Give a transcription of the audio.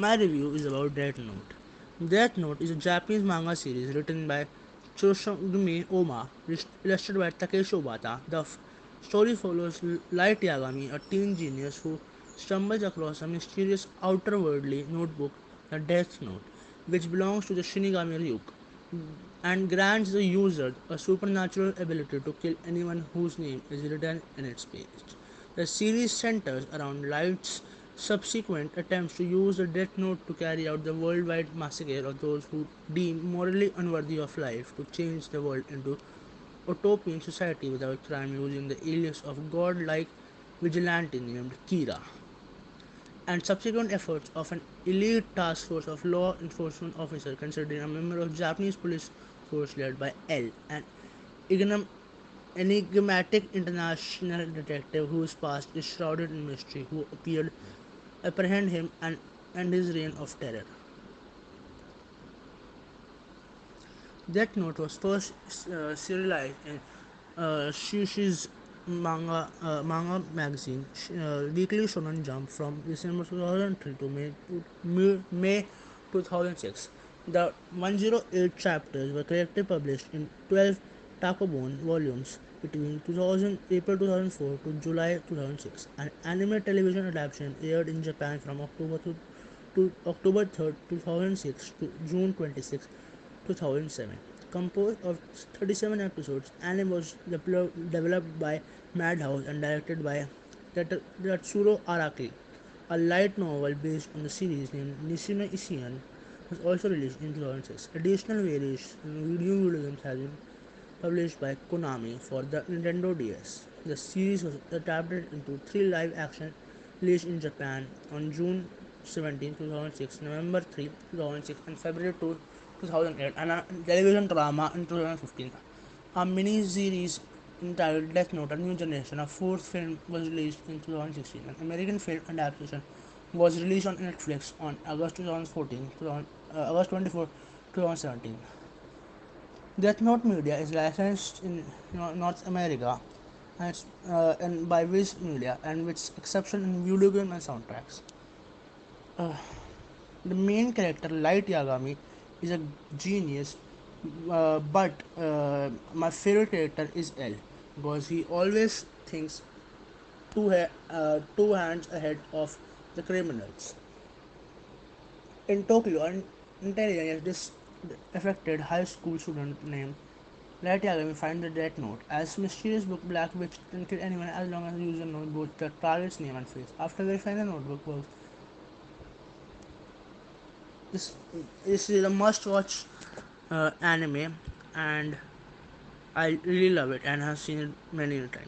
My review is about Death Note. Death Note is a Japanese manga series written by Choshigumi Oma, illustrated by Takeshi Obata. The f- story follows Light Yagami, a teen genius who stumbles across a mysterious outerworldly notebook, the Death Note, which belongs to the Shinigami Ryuk, and grants the user a supernatural ability to kill anyone whose name is written in its page. The series centers around Light's subsequent attempts to use the Death Note to carry out the worldwide massacre of those who deem morally unworthy of life to change the world into utopian society without crime using the alias of godlike vigilante named Kira. And subsequent efforts of an elite task force of law enforcement officers considering a member of Japanese police force led by L, an enigmatic international detective whose past is shrouded in mystery, who appeared apprehend him and, end his reign of terror. Death Note was first uh, serialized in uh, Shueisha's manga uh, manga magazine, uh, Weekly Shonen Jump, from December 2003 to May, May 2006. The 108 chapters were collectively published in 12 Tankobon volumes between 2000, April 2004 to July 2006. An anime television adaptation aired in Japan from October to, to October 3, 2006 to June 26, 2007. Composed of 37 episodes, anime was developed by Madhouse and directed by Tetsuro Araki. A light novel based on the series named Nisio Isin was also released in 2006. Additional and video games have been published by Konami for the Nintendo DS. The series was adapted into three live action released in Japan on June 17, 2006, November 3, 2006, and February 2, 2008, and a television drama in 2015. A mini series entitled Death Note: A New Generation, a fourth film, was released in 2016. An American film adaptation was released on Netflix on August 2014, 2000, uh, August 24, 2017. Death Note Media is licensed in North America and, uh, and by Viz Media, and with exception in video game and soundtracks. Uh, the main character, Light Yagami, is a genius, uh, but uh, my favorite character is L because he always thinks two, ha- uh, two hands ahead of the criminals. In Tokyo, an intelligence this affected high school student named Yagami finds the Death Note. As mysterious book Black Witch can kill anyone as long as the user knows both the target's name and face. After verifying the notebook works, this this is a must-watch uh, anime, and I really love it and have seen it many times.